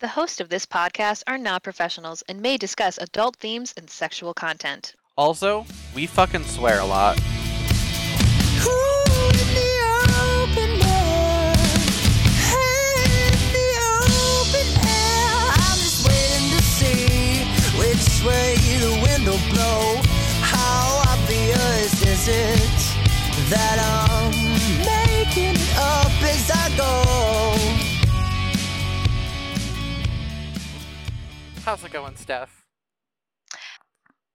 The hosts of this podcast are not professionals and may discuss adult themes and sexual content. Also, we fucking swear a lot. way the wind blow. How obvious is it that I'm How's it going, Steph?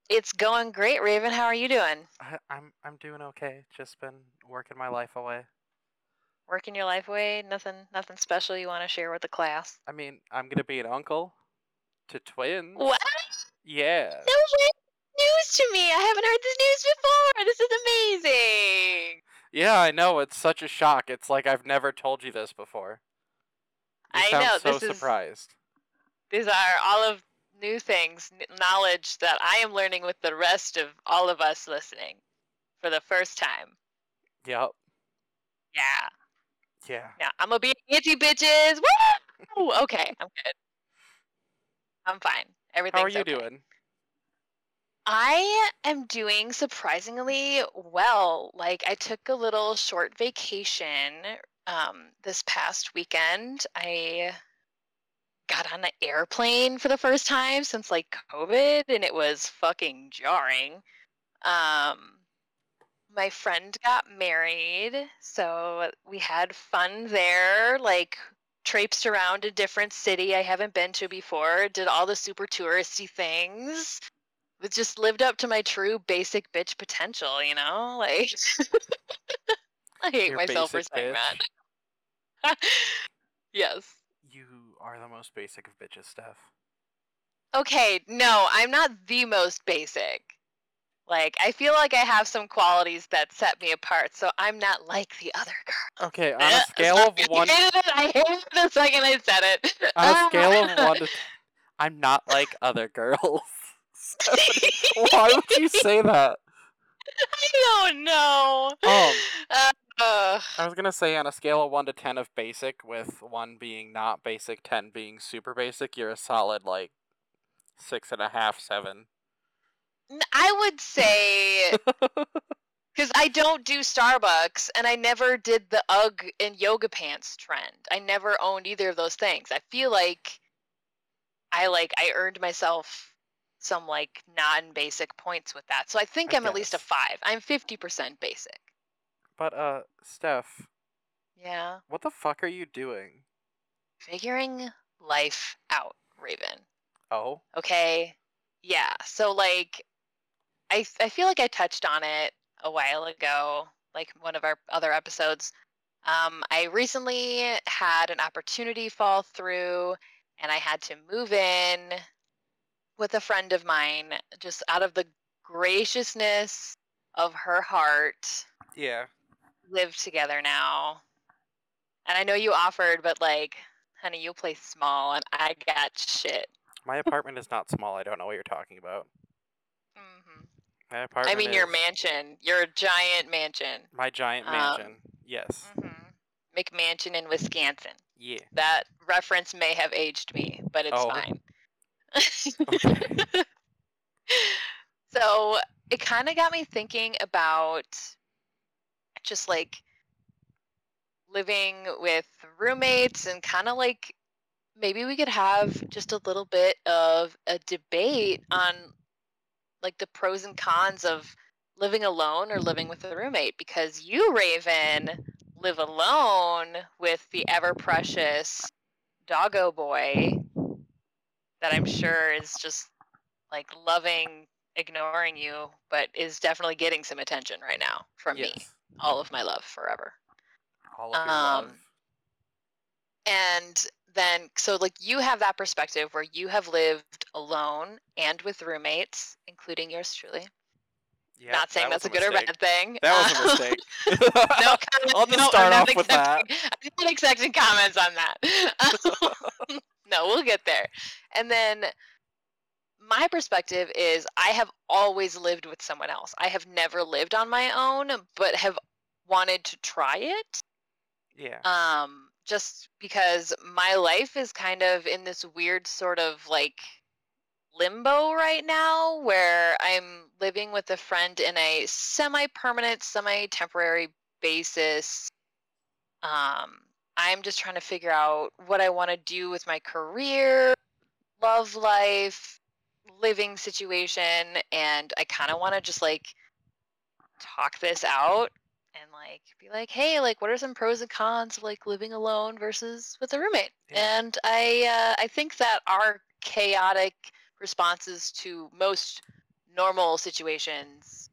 It's going great, Ravyn. How are you doing? I, I'm I'm doing okay. Just been working my life away. Working your life away? Nothing nothing special you want to share with the class? I mean, I'm gonna be an uncle to twins. What? Yeah. No way! News to me! I haven't heard this news before! This is amazing! Yeah, I know. It's such a shock. It's like I've never told you this before. You I sound know, so this is- surprised. These are all of new things, knowledge that I am learning with the rest of all of us listening for the first time. Yep. Yeah. Yeah. Yeah, I'm gonna be anti bitches. Woo! Okay, I'm good. I'm fine. Everything's How are you okay. doing? I am doing surprisingly well. Like I took a little short vacation um this past weekend. I got on an airplane for the first time since like COVID and it was fucking jarring. Um my friend got married, so we had fun there, like traipsed around a different city I haven't been to before, did all the super touristy things. It just lived up to my true basic bitch potential, you know? Like I hate Your myself for saying bitch. that. yes. Are the most basic of bitches, Steph. Okay, no, I'm not the most basic. Like, I feel like I have some qualities that set me apart, so I'm not like the other girl. Okay, on a scale of one, I hated it. I hated it the second I said it. on a scale of one to, I'm not like other girls. Why would you say that? I don't know. Um, Uh, uh, I was gonna say on a scale of one to ten of basic, with one being not basic, ten being super basic, you're a solid like six and a half, seven. I would say because I don't do Starbucks and I never did the UGG and yoga pants trend. I never owned either of those things. I feel like I like I earned myself some like non-basic points with that. So I think I I'm at least a 5. I'm 50% basic. But uh, Steph, Yeah. what the fuck are you doing? Figuring life out, Ravyn. Oh, Okay. Yeah. So like I I feel like I touched on it a while ago, like one of our other episodes. Um, I recently had an opportunity fall through and I had to move in with a friend of mine just out of the graciousness of her heart. yeah. Live together now. And I know you offered, but like, honey, you play small and I got shit. My apartment is not small. I don't know what you're talking about. hmm My I apartment. mean, your mansion, your giant mansion. My giant um, mansion. yes. hmm McMansion in Wisconsin. Yeah. That reference may have aged me, but it's Oh. fine. Okay. so it kind of got me thinking about just like living with roommates and kind of like maybe we could have just a little bit of a debate on like the pros and cons of living alone or living with a roommate because you Ravyn live alone with the ever precious doggo boy that i'm sure is just like loving ignoring you but is definitely getting some attention right now from me yes. All of my love forever All of your Um, love. and then so like you have that perspective where you have lived alone and with roommates including yours truly Yeah, not saying that that's a was good or bad thing That was a mistake. no I'll just no, start off with that. I'm not accepting comments on that. no, we'll get there. And then my perspective is I have always lived with someone else. I have never lived on my own, but have wanted to try it. Yeah. Um, just because my life is kind of in this weird sort of like limbo right now where I'm living with a friend in a semi permanent, semi temporary basis. Um, I'm just trying to figure out what I want to do with my career, love life, living situation, and I kind of want to just like talk this out and like be like, hey, like what are some pros and cons of like living alone versus with a roommate? Yeah. And I uh, I think that our chaotic responses to most normal situations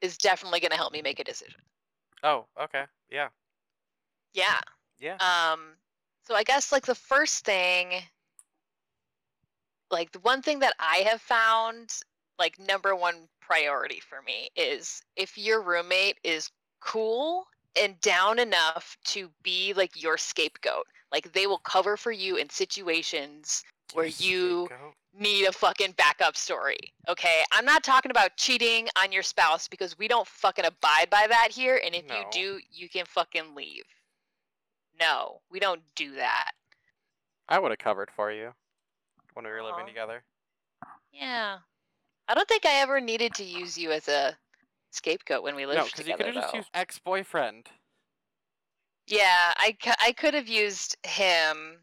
is definitely going to help me make a decision. Oh, okay. Yeah. Yeah. Yeah. Um, so I guess like the first thing, like the one thing that I have found, like number one priority for me is if your roommate is cool and down enough to be like your scapegoat. Like they will cover for you in situations where you need a fucking backup story. Okay. I'm not talking about cheating on your spouse because we don't fucking abide by that here. And if No. you do, you can fucking leave. No, we don't do that. I would have covered for you when we were living Aw. together. Yeah. I don't think I ever needed to use you as a scapegoat when we lived together. No, because you together. could have just though. used ex-boyfriend. Yeah, I, I could have used him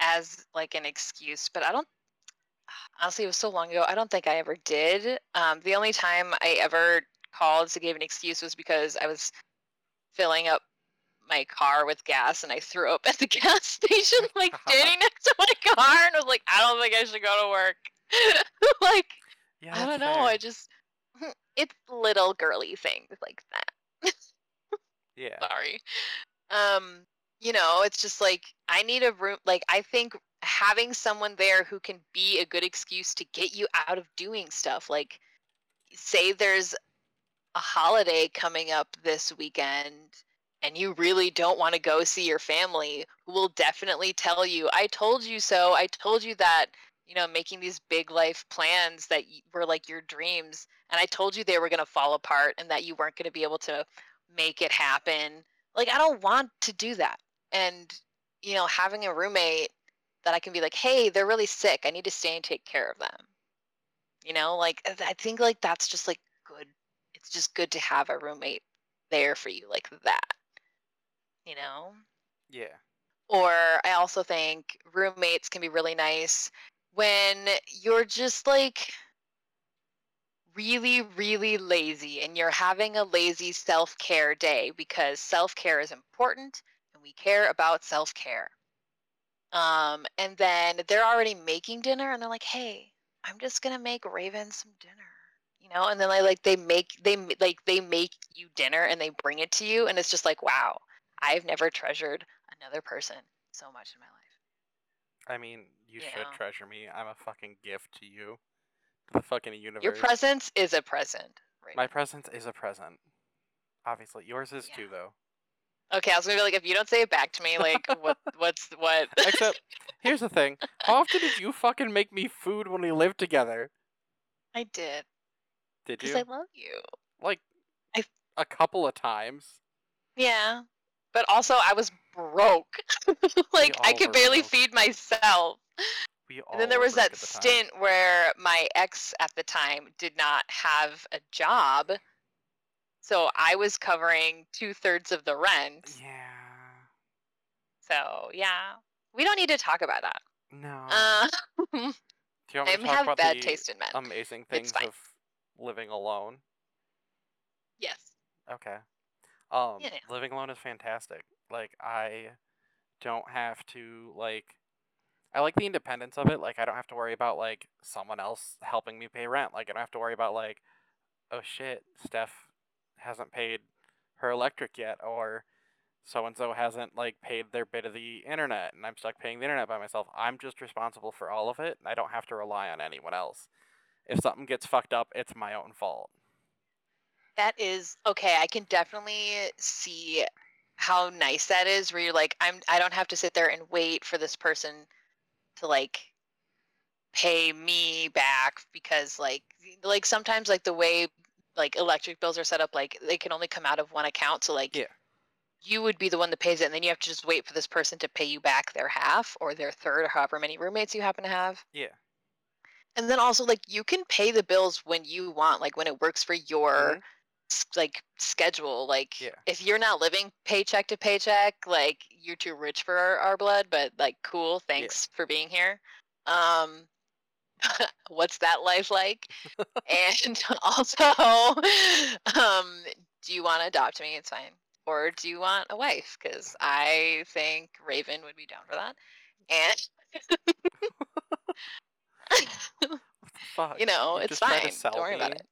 as like an excuse, but I don't. Honestly, it was so long ago. I don't think I ever did. Um, the only time I ever called to give an excuse was because I was filling up my car with gas and I threw up at the gas station, like standing next to my car, and was like, I don't think I should go to work. like, Yeah, I don't that's know. fair. I just, it's little girly things like that. Yeah. sorry um you know it's just like i need a room like i think having someone there who can be a good excuse to get you out of doing stuff like say there's a holiday coming up this weekend and you really don't want to go see your family who will definitely tell you i told you so i told you that you know making these big life plans that were like your dreams and i told you they were going to fall apart and that you weren't going to be able to make it happen. Like I don't want to do that. And you know, having a roommate that I can be like, "Hey, they're really sick. I need to stay and take care of them." You know, like I think like that's just like good. It's just good to have a roommate there for you like that. You know? Yeah. Or I also think roommates can be really nice when you're just like really, really lazy and you're having a lazy self care day because self care is important and we care about self care. Um, and then they're already making dinner and they're like, hey, I'm just gonna make Ravyn some dinner. You know, and then they like they make they like they make you dinner and they bring it to you and it's just like wow I've never treasured another person so much in my life. I mean, you should Yeah. treasure me. I'm a fucking gift to you. The fucking universe. Your presence is a present. Right. My presence is a present. Obviously, yours is too, though. okay, I was gonna be like, if you don't say it back to me, like, what, what's what? Except, here's the thing: How often did you fucking make me food when we lived together? I did Did you? because you? I love you. Like, I- a couple of times. Yeah, but also I was broke. like I could barely broke. feed myself. We all And then there was that at the time. stint where my ex at the time did not have a job. So I was covering two thirds of the rent. Yeah. So yeah, we don't need to talk about that. No. Uh, Do you want me I to talk have about bad the taste in men. amazing things of living alone? yes. Okay. Um, Yeah, living alone is fantastic. Like I don't have to like I like the independence of it. Like I don't have to worry about like someone else helping me pay rent. Like I don't have to worry about like oh shit, Steph hasn't paid her electric yet or so and so hasn't like paid their bit of the internet and I'm stuck paying the internet by myself. I'm just responsible for all of it and I don't have to rely on anyone else. If something gets fucked up, it's my own fault. That is okay. I can definitely see how nice that is. Where you're like, I'm. I don't have to sit there and wait for this person to like pay me back because like like sometimes like the way like electric bills are set up like they can only come out of one account. So like Yeah. you would be the one that pays it, and then you have to just wait for this person to pay you back their half or their third, or however many roommates you happen to have. Yeah. And then also, like, you can pay the bills when you want, like when it works for your Mhm. Like schedule. Like, Yeah. if you're not living paycheck to paycheck, like you're too rich for our, our blood. But like, cool, thanks for being here. Um, what's that life like? and also, um, do you want to adopt me? It's fine. Or do you want a wife? Because I think Ravyn would be down for that. And Fuck. you know, it's just tried to fine. Don't worry about it.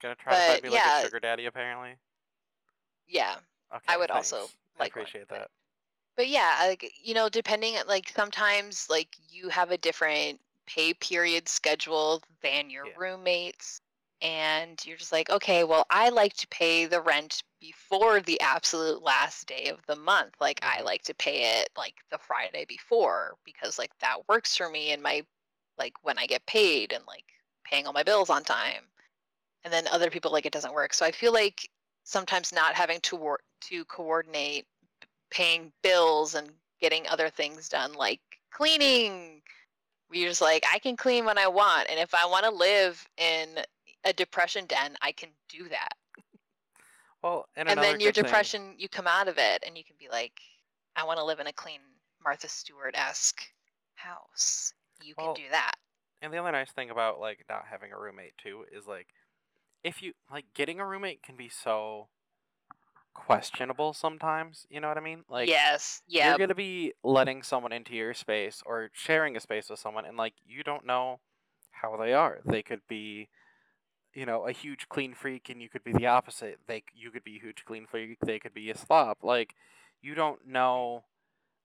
Gonna try to find But, me like a yeah. sugar daddy, apparently. Yeah. Okay. I would also like I appreciate but- that. but yeah like you know depending like sometimes like you have a different pay period schedule than your Yeah. roommates and you're just like okay well i like to pay the rent before the absolute last day of the month like i Mhm. like to pay it like the friday before because like that works for me and my like when i get paid and like paying all my bills on time and then other people like it doesn't work. So i feel like sometimes not having to work to coordinate paying bills and getting other things done like cleaning you're just like i can clean when i want and if i want to live in a depression den i can do that. Well, and, and then your good thing- depression you come out of it and you can be like i want to live in a clean martha stewart-esque house. You can Well, do that. And the other nice thing about like not having a roommate too is like if you like getting a roommate can be so questionable sometimes, you know what I mean? Like yes yeah you're going to be letting someone into your space or sharing a space with someone and like you don't know how they are. They could be you know, a huge clean freak and you could be the opposite. They you could be a huge clean freak, they could be a slob. Like you don't know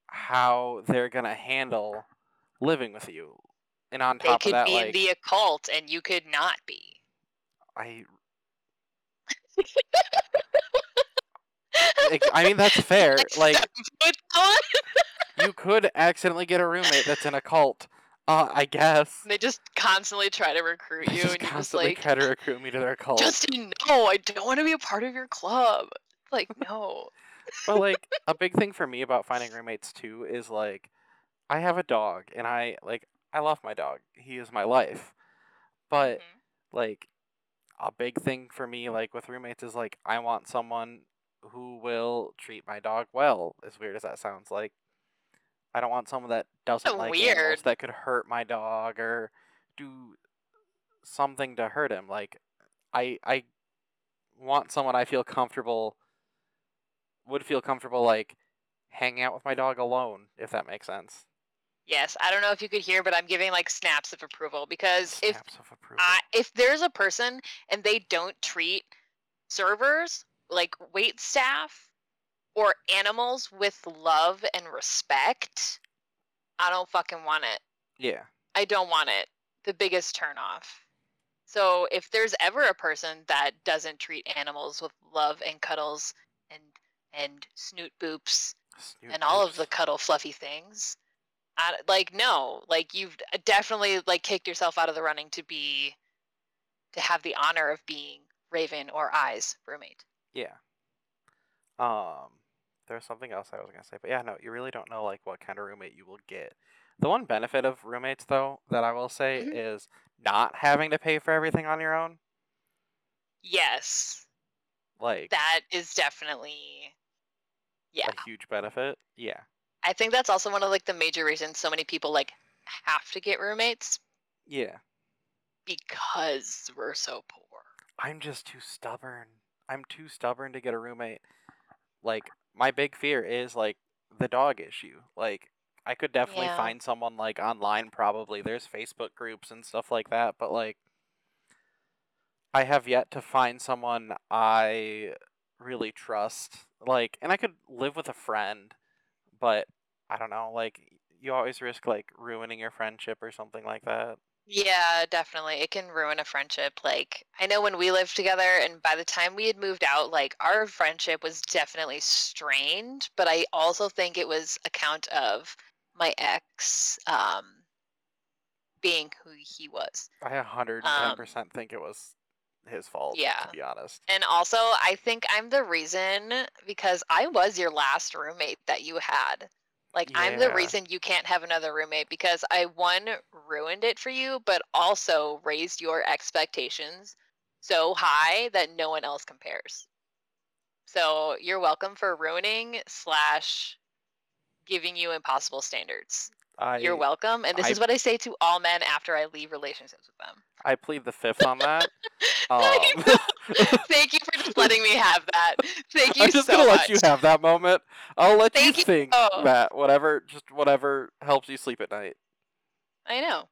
how they're going to handle living with you. And on they top could of that be like in the occult and you could not be I I mean that's fair. Like you could accidentally get a roommate that's in a cult. Uh, I guess. they just constantly try to recruit They you just and you're just constantly like try to recruit me to their cult. Justin, no, I don't want to be a part of your club. Like, no. But like a big thing for me about finding roommates too is like I have a dog and I like I love my dog. He is my life. But Mhm. like a big thing for me like with roommates is like I want someone who will treat my dog well. As weird as that sounds like I don't want someone that doesn't So like animals weird. that could hurt my dog or do something to hurt him. Like I I want someone I feel comfortable would feel comfortable like hanging out with my dog alone, if that makes sense. Yes, I don't know if you could hear, but I'm giving like snaps of approval because if Snaps of approval. I, if there's a person and they don't treat servers like wait staff or animals with love and respect, I don't fucking want it. yeah. I don't want it. The biggest turnoff. So if there's ever a person that doesn't treat animals with love and cuddles and and snoot boops Snoot and all of the cuddle fluffy things, I, like no, like you've definitely like kicked yourself out of the running to be to have the honor of being Ravyn or Eyes roommate. Yeah. Um, there's something else I was gonna say, but yeah, no, you really don't know like what kind of roommate you will get. The one benefit of roommates, though, that I will say Mhm. is not having to pay for everything on your own. Yes, Like that is definitely yeah. a huge benefit. Yeah. I think that's also one of like the major reasons so many people like have to get roommates Yeah. because we're so poor. I'm just too stubborn. I'm too stubborn to get a roommate. Like my big fear is like the dog issue. Like I could definitely Yeah. find someone like online probably. There's Facebook groups and stuff like that, but like I have yet to find someone I really trust. Like and I could live with a friend, but I don't know, like you always risk like ruining your friendship or something like that. Yeah, definitely. It can ruin a friendship. Like, I know when we lived together, and by the time we had moved out, like, our friendship was definitely strained. But I also think it was account of my ex um, being who he was. I a hundred and Um, percent think it was his fault. Yeah. To be honest. And also, I think I'm the reason because I was your last roommate that you had. Like, I'm the reason you can't have another roommate because I, one, ruined it for you, but also raised your expectations so high that no one else compares. So, you're welcome for ruining slash giving you impossible standards. I You're welcome. And this I- is what I say to all men after I leave relationships with them. I plead the fifth on that. Um, Thank you for just letting me have that. Thank you I'm just so gonna much. let you have that moment. I'll let Thank you you. think Oh. that whatever, just whatever helps you sleep at night. I know.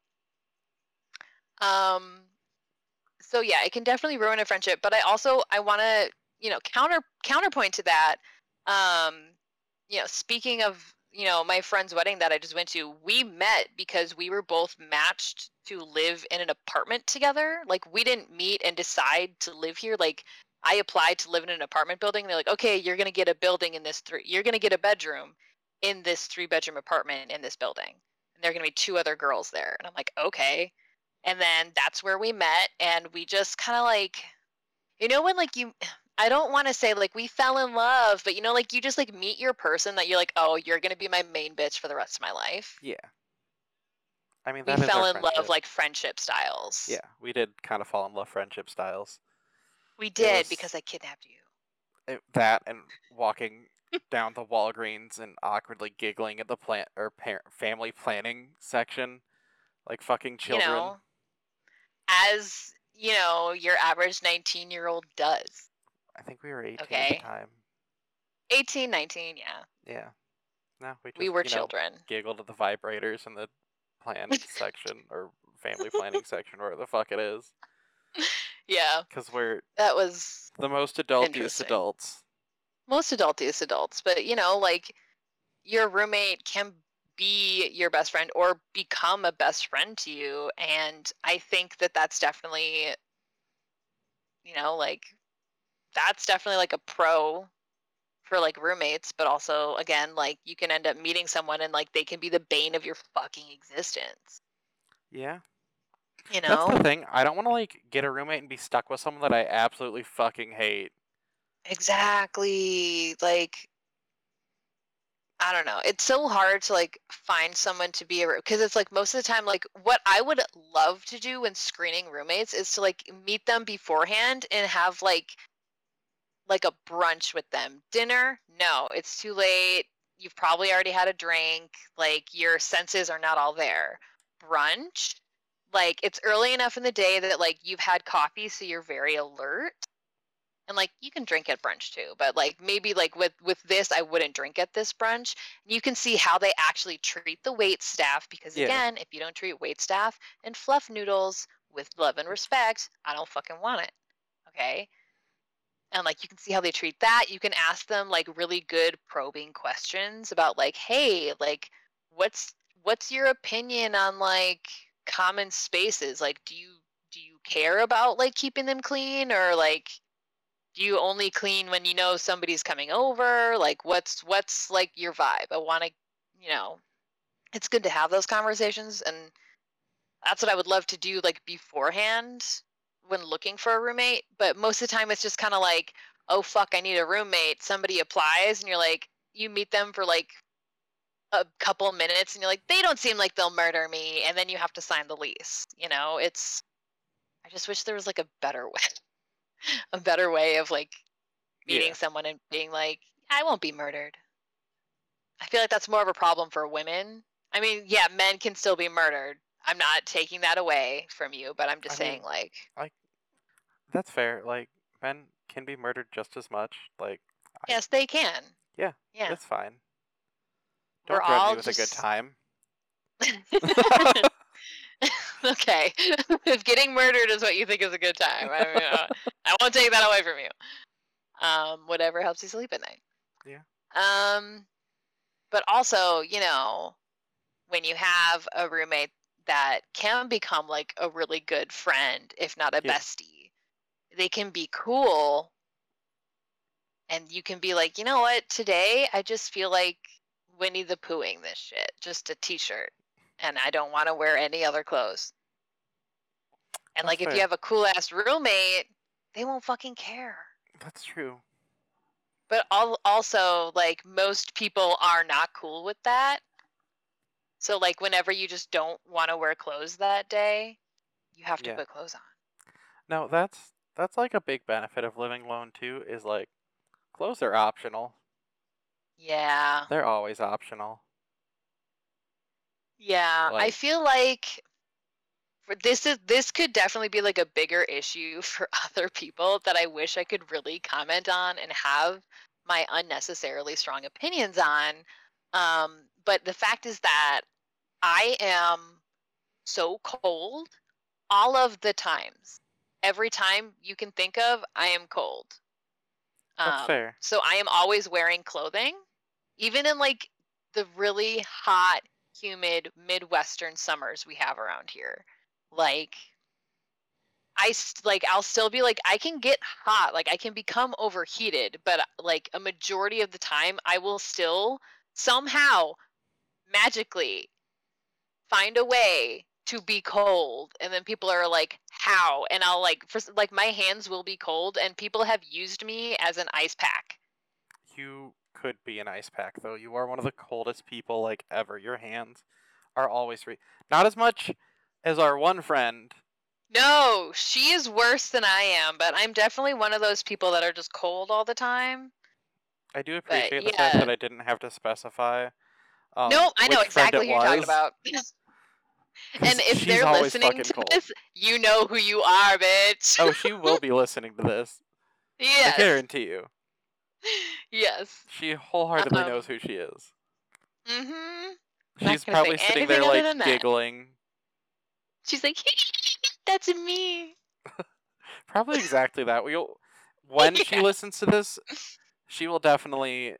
Um so yeah, it can definitely ruin a friendship, but I also I want to, you know, counter counterpoint to that. Um you know, speaking of, you know, my friend's wedding that I just went to, we met because we were both matched to live in an apartment together. Like we didn't meet and decide to live here. Like I applied to live in an apartment building. They're like, "Okay, you're to get a building in this three you're to get a bedroom in this three bedroom apartment in this building." and there are to be two other girls there. And I'm like, okay. And then that's where we met. And we just kind of like, you know, when like you, I don't want to say like we fell in love, but you know, like you just like meet your person that you're like, oh, you're going to be my main bitch for the rest of my life. Yeah. I mean, We fell in love like friendship styles. Yeah, we did kind of fall in love friendship styles. We did was- because I kidnapped you. It- that and walking down the Walgreens and awkwardly giggling at the plant or par- family planning section, like fucking children. You know, as, you know, your average 19 year old does. I think we were 18 at Okay. the time. 18, 19, yeah. Yeah. No, we just, we were you know, children. giggled at the vibrators in the plan section or family planning section, wherever the fuck it is, Yeah. because we're That was the most adultiest adults. most adultiest adults, but you know, like your roommate can be your best friend or become a best friend to you, and I think that that's definitely, you know, like that's definitely like a pro for like roommates, but also again, like you can end up meeting someone and like they can be the bane of your fucking existence. Yeah. You That's know, the thing. I don't want to like get a roommate and be stuck with someone that I absolutely fucking hate. Exactly. Like I don't know. It's so hard to like find someone to be a because it's like most of the time like what I would love to do when screening roommates is to like meet them beforehand and have like like a brunch with them. Dinner? No, it's too late. You've probably already had a drink. Like your senses are not all there. Brunch? Like it's early enough in the day that like you've had coffee so you're very alert and like you can drink at brunch too but like maybe like with with this i wouldn't drink at this brunch you can see how they actually treat the wait staff because Yeah. again if you don't treat wait staff and fluff noodles with love and respect i don't fucking want it okay and like you can see how they treat that you can ask them like really good probing questions about like hey like what's what's your opinion on like common spaces? Like do you do you care about like keeping them clean or like do you only clean when you know somebody's coming over? Like what's what's like your vibe? I want to you know it's good to have those conversations and that's what i would love to do like beforehand when looking for a roommate but most of the time it's just kind of like oh fuck i need a roommate. Somebody applies and you're like you meet them for like a couple minutes and you're like they don't seem like they'll murder me and then you have to sign the lease you know? It's i just wish there was like a better way a better way of like meeting Yeah. someone and being like i won't be murdered. I feel like that's more of a problem for women. I mean yeah men can still be murdered i'm not taking that away from you but i'm just I mean, saying like That's fair. Like men can be murdered just as much. Like I- yes they can Yeah, yeah it's fine. We're Don't threaten all me with a good time. okay. if getting murdered is what you think is a good time, I, mean, uh, I won't take that away from you. Um, whatever helps you sleep at night. Yeah. Um, but also, you know, when you have a roommate that can become like a really good friend, if not a Yeah. bestie, they can be cool. And you can be like, you know what? Today I just feel like Winnie the Poohing this shit, just a t-shirt, and I don't want to wear any other clothes. And That's like, if you have a cool ass roommate, they won't fucking care. That's true. But al- also, like most people are not cool with that. So like whenever you just don't want to wear clothes that day, you have to Yeah. put clothes on. No, that's that's like a big benefit of living alone too. Is like clothes are optional. Yeah. They're always optional. Yeah, I Like- feel like for this is this could definitely be like a bigger issue for other people that I wish I could really comment on and have my unnecessarily strong opinions on. Um, but the fact is that I am so cold all of the times. Every time you can think of, I am cold. That's Um, fair. so I am always wearing clothing, even in like the really hot, humid Midwestern summers we have around here. Like, I st- like I'll still be like I can get hot, like I can become overheated, but like a majority of the time I will still somehow magically find a way to be cold and then people are like how and i'll like for like my hands will be cold and people have used me as an ice pack You could be an ice pack though. You are one of the coldest people like ever. Your hands are always free. Not as much as our one friend. no she is worse than i am but i'm definitely one of those people that are just cold all the time I do appreciate the fact that I didn't have to specify. Um, no i know exactly who you're talking about and if they're listening to cold. this you know who you are bitch oh, she will be listening to this. yes I guarantee you. yes She wholeheartedly Um, knows who she is. mm-hmm She's probably sitting there like giggling. she's like that's me Probably exactly that. We'll when she listens to this, she will definitely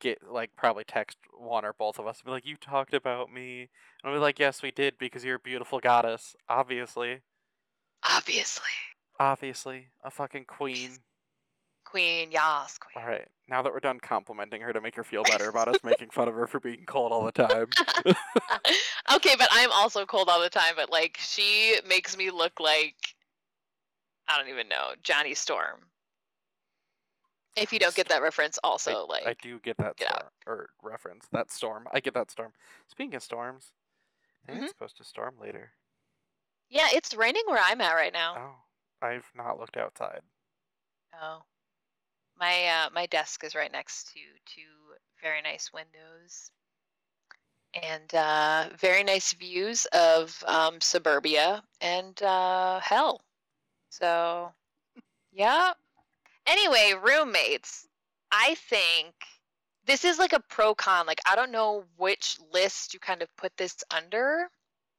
get like probably text one or both of us and be like, "You talked about me," and I'll be like, "Yes, we did because you're a beautiful goddess, obviously, obviously obviously, a fucking queen." queen yas queen All right, now that we're done complimenting her to make her feel better about us making fun of her for being cold all the time, okay, but I'm also cold all the time. But like, she makes me look like I don't even know Johnny Storm. If you don't get that reference, also like I do get that get out. storm or reference that storm. I get that storm. Speaking of storms, I think Mhm. it's supposed to storm later. yeah, it's raining where I'm at right now. Oh, I've not looked outside. Oh, my uh, my desk is right next to two very nice windows, and uh, very nice views of um, suburbia and uh, hell. So, yeah. Anyway, roommates. I think this is like a pro con. Like I don't know which list you kind of put this under,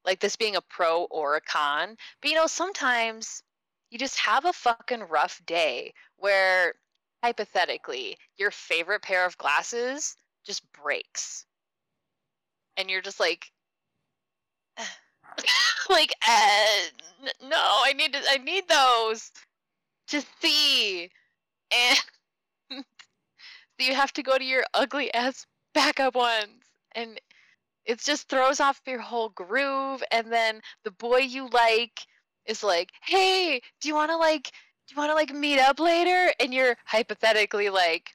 like this being a pro or a con. But you know, sometimes you just have a fucking rough day where hypothetically your favorite pair of glasses just breaks and you're just like like uh, no i need to i need those to see and so you have to go to your ugly ass backup ones. And it just throws off your whole groove. And then the boy you like is like hey do you want to like do you want to like meet up later? And you're hypothetically like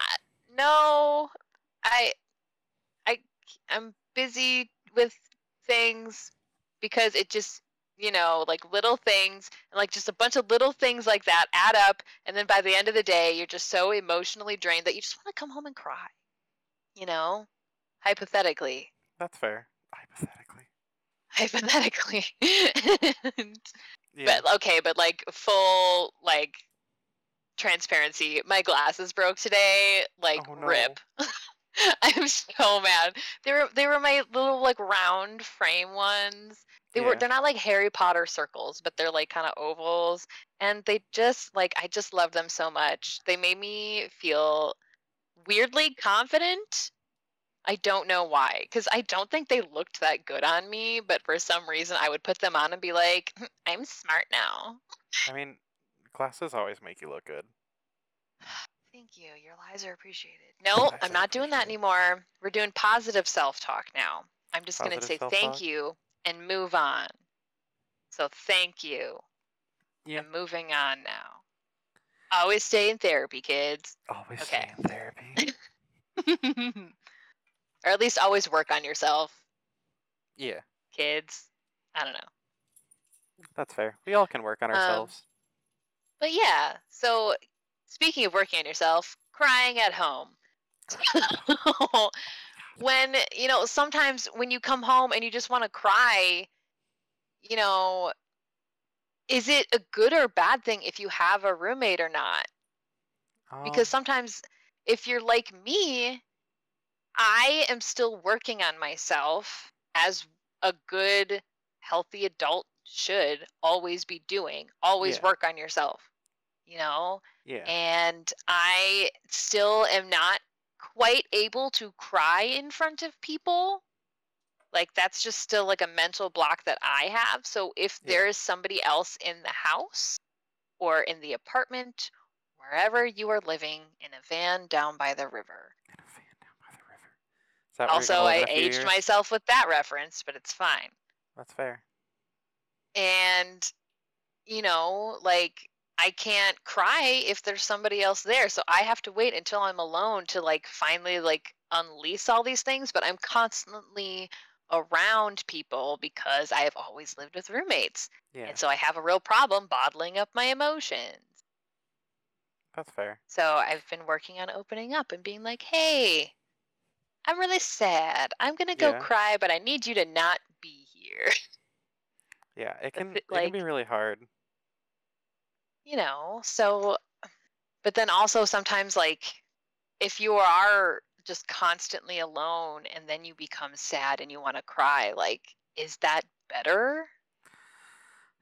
"Uh, no. I i i'm busy with things because it just you know like little things and like just a bunch of little things like that add up and then by the end of the day you're just so emotionally drained that you just want to come home and cry you know hypothetically That's fair. Hypothetically. hypothetically Yeah. but okay but like full like transparency my glasses broke today like Oh, no. rip i'm so mad. They were they were my little like round frame ones. They were they're not like harry potter circles but they're like kind of ovals and they just like i just love them so much. They made me feel weirdly confident. I don't know why, because I don't think they looked that good on me, but for some reason I would put them on and be like, "Hmm, I'm smart now. I mean, glasses always make you look good. Thank you. Your lies are appreciated. No, Lies I'm not doing that anymore. We're doing positive self talk now. I'm just going to say thank self-talk? you and move on. So thank you. Yeah. I'm moving on now. Always stay in therapy, kids. Always Okay. stay in therapy. or at least always work on yourself, yeah, kids. I don't know. that's fair. We all can work on Um, ourselves. But yeah, so speaking of working on yourself, crying at home. when, you know, sometimes when you come home and you just want to cry, you know, is it a good or bad thing if you have a roommate or not? because Um, sometimes if you're like me i am still working on myself as a good healthy adult should always be doing always Yeah. work on yourself you know yeah, and i still am not quite able to cry in front of people like that's just still like a mental block that i have so if Yeah. there is somebody else in the house or in the apartment wherever you are living in a van down by the river in a van down by the river. Is that where you're also i in a few aged years? myself with that reference but it's fine That's fair. and you know like i can't cry if there's somebody else there so i have to wait until i'm alone to like finally like unleash all these things but i'm constantly around people because i have always lived with roommates Yeah, and so i have a real problem bottling up my emotions that's fair. so i've been working on opening up and being like hey i'm really sad i'm gonna go Yeah. cry but i need you to not be here Yeah, it can thi- it can be really hard. You know so but then also sometimes like if you are just constantly alone and then you become sad and you want to cry like is that better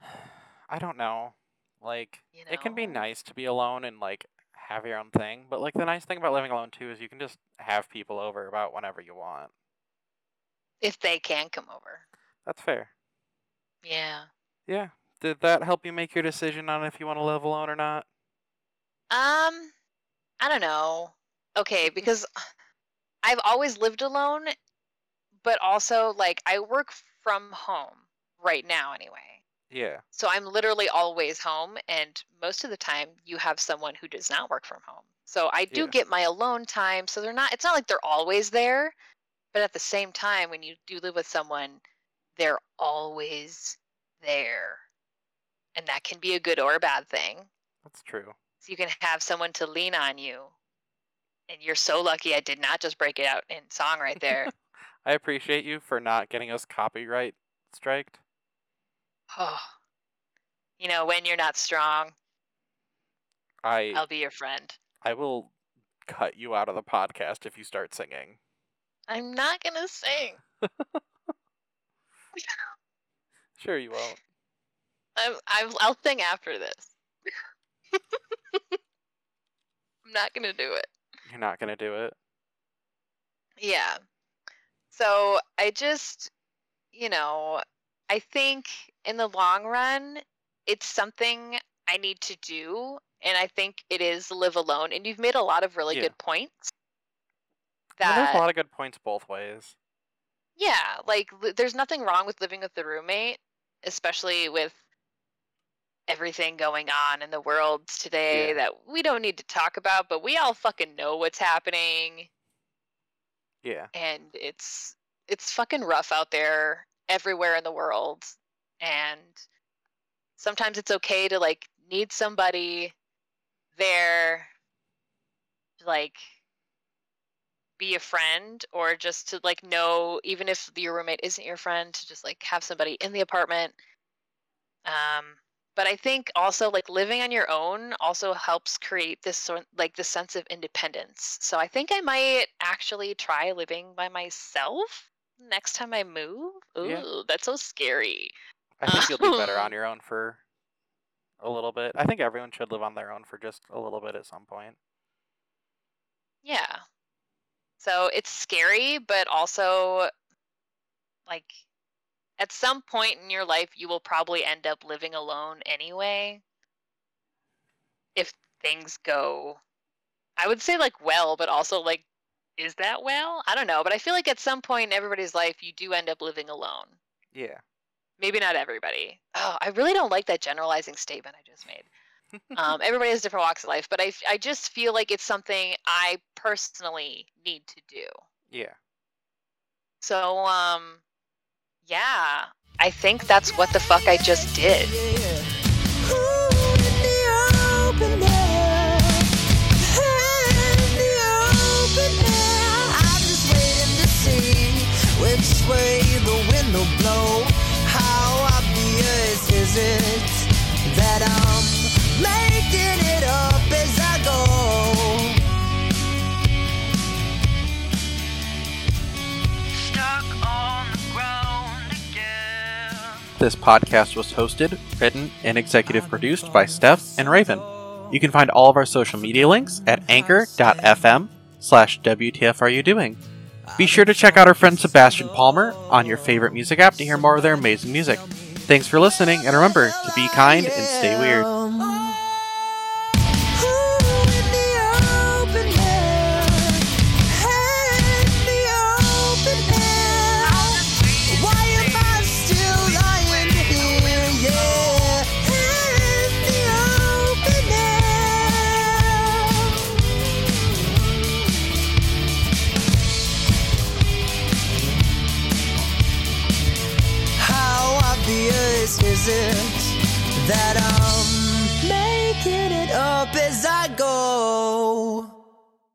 I don't know. Like you know it can be nice to be alone and like have your own thing, but like the nice thing about living alone too is you can just have people over about whenever you want. if they can come over That's fair. yeah Yeah. Did that help you make your decision on if you want to live alone or not? um i don't know okay because i've always lived alone but also like i work from home right now anyway Yeah. So I'm literally always home, and most of the time you have someone who does not work from home. So I do Yeah. get my alone time. So they're not. It's not like they're always there, but at the same time, when you do live with someone, they're always there, and that can be a good or a bad thing. That's true. So you can have someone to lean on you, and you're so lucky. I did not just break it out in song right there. I appreciate you for not getting us copyright striked. oh, you know, when you're not strong, I I'll be your friend. I will cut you out of the podcast if you start singing. I'm not gonna sing. Sure you won't. I'm, I'm, I'll sing after this. I'm not gonna do it. You're not gonna do it. Yeah. So I just, you know, I think in the long run, it's something I need to do, and I think it is live alone. And you've made a lot of really Yeah. good points. Well, there's a lot of good points both ways. Yeah, like li- there's nothing wrong with living with the roommate, especially with everything going on in the world today Yeah. that we don't need to talk about, but we all fucking know what's happening Yeah. and it's it's fucking rough out there everywhere in the world. And sometimes it's okay to like need somebody there to like be a friend or just to like know even if your roommate isn't your friend to just like have somebody in the apartment um but i think also like living on your own also helps create this sort like this sense of independence so i think i might actually try living by myself next time i move ooh Yeah. that's so scary I think you'll do better on your own for a little bit. I think everyone should live on their own for just a little bit at some point. Yeah. So it's scary, but also like at some point in your life you will probably end up living alone anyway. If things go I would say like well, but also like is that well? I don't know, but I feel like at some point in everybody's life you do end up living alone. Yeah. maybe not everybody. Oh, I really don't like that generalizing statement I just made. um, everybody has different walks of life, but I, I just feel like it's something I personally need to do. Yeah. So, um, yeah, I think that's what the fuck I just did. Which way the wind will blow? How obvious is it that I'm This podcast was hosted, written, and executive produced by Steph and Ravyn. You can find all of our social media links at anchor.fm slash WTFRUdoing. Be sure to check out our friend Sebastian Palmer on your favorite music app to hear more of their amazing music. Thanks for listening, and remember to be kind and stay weird. That I'm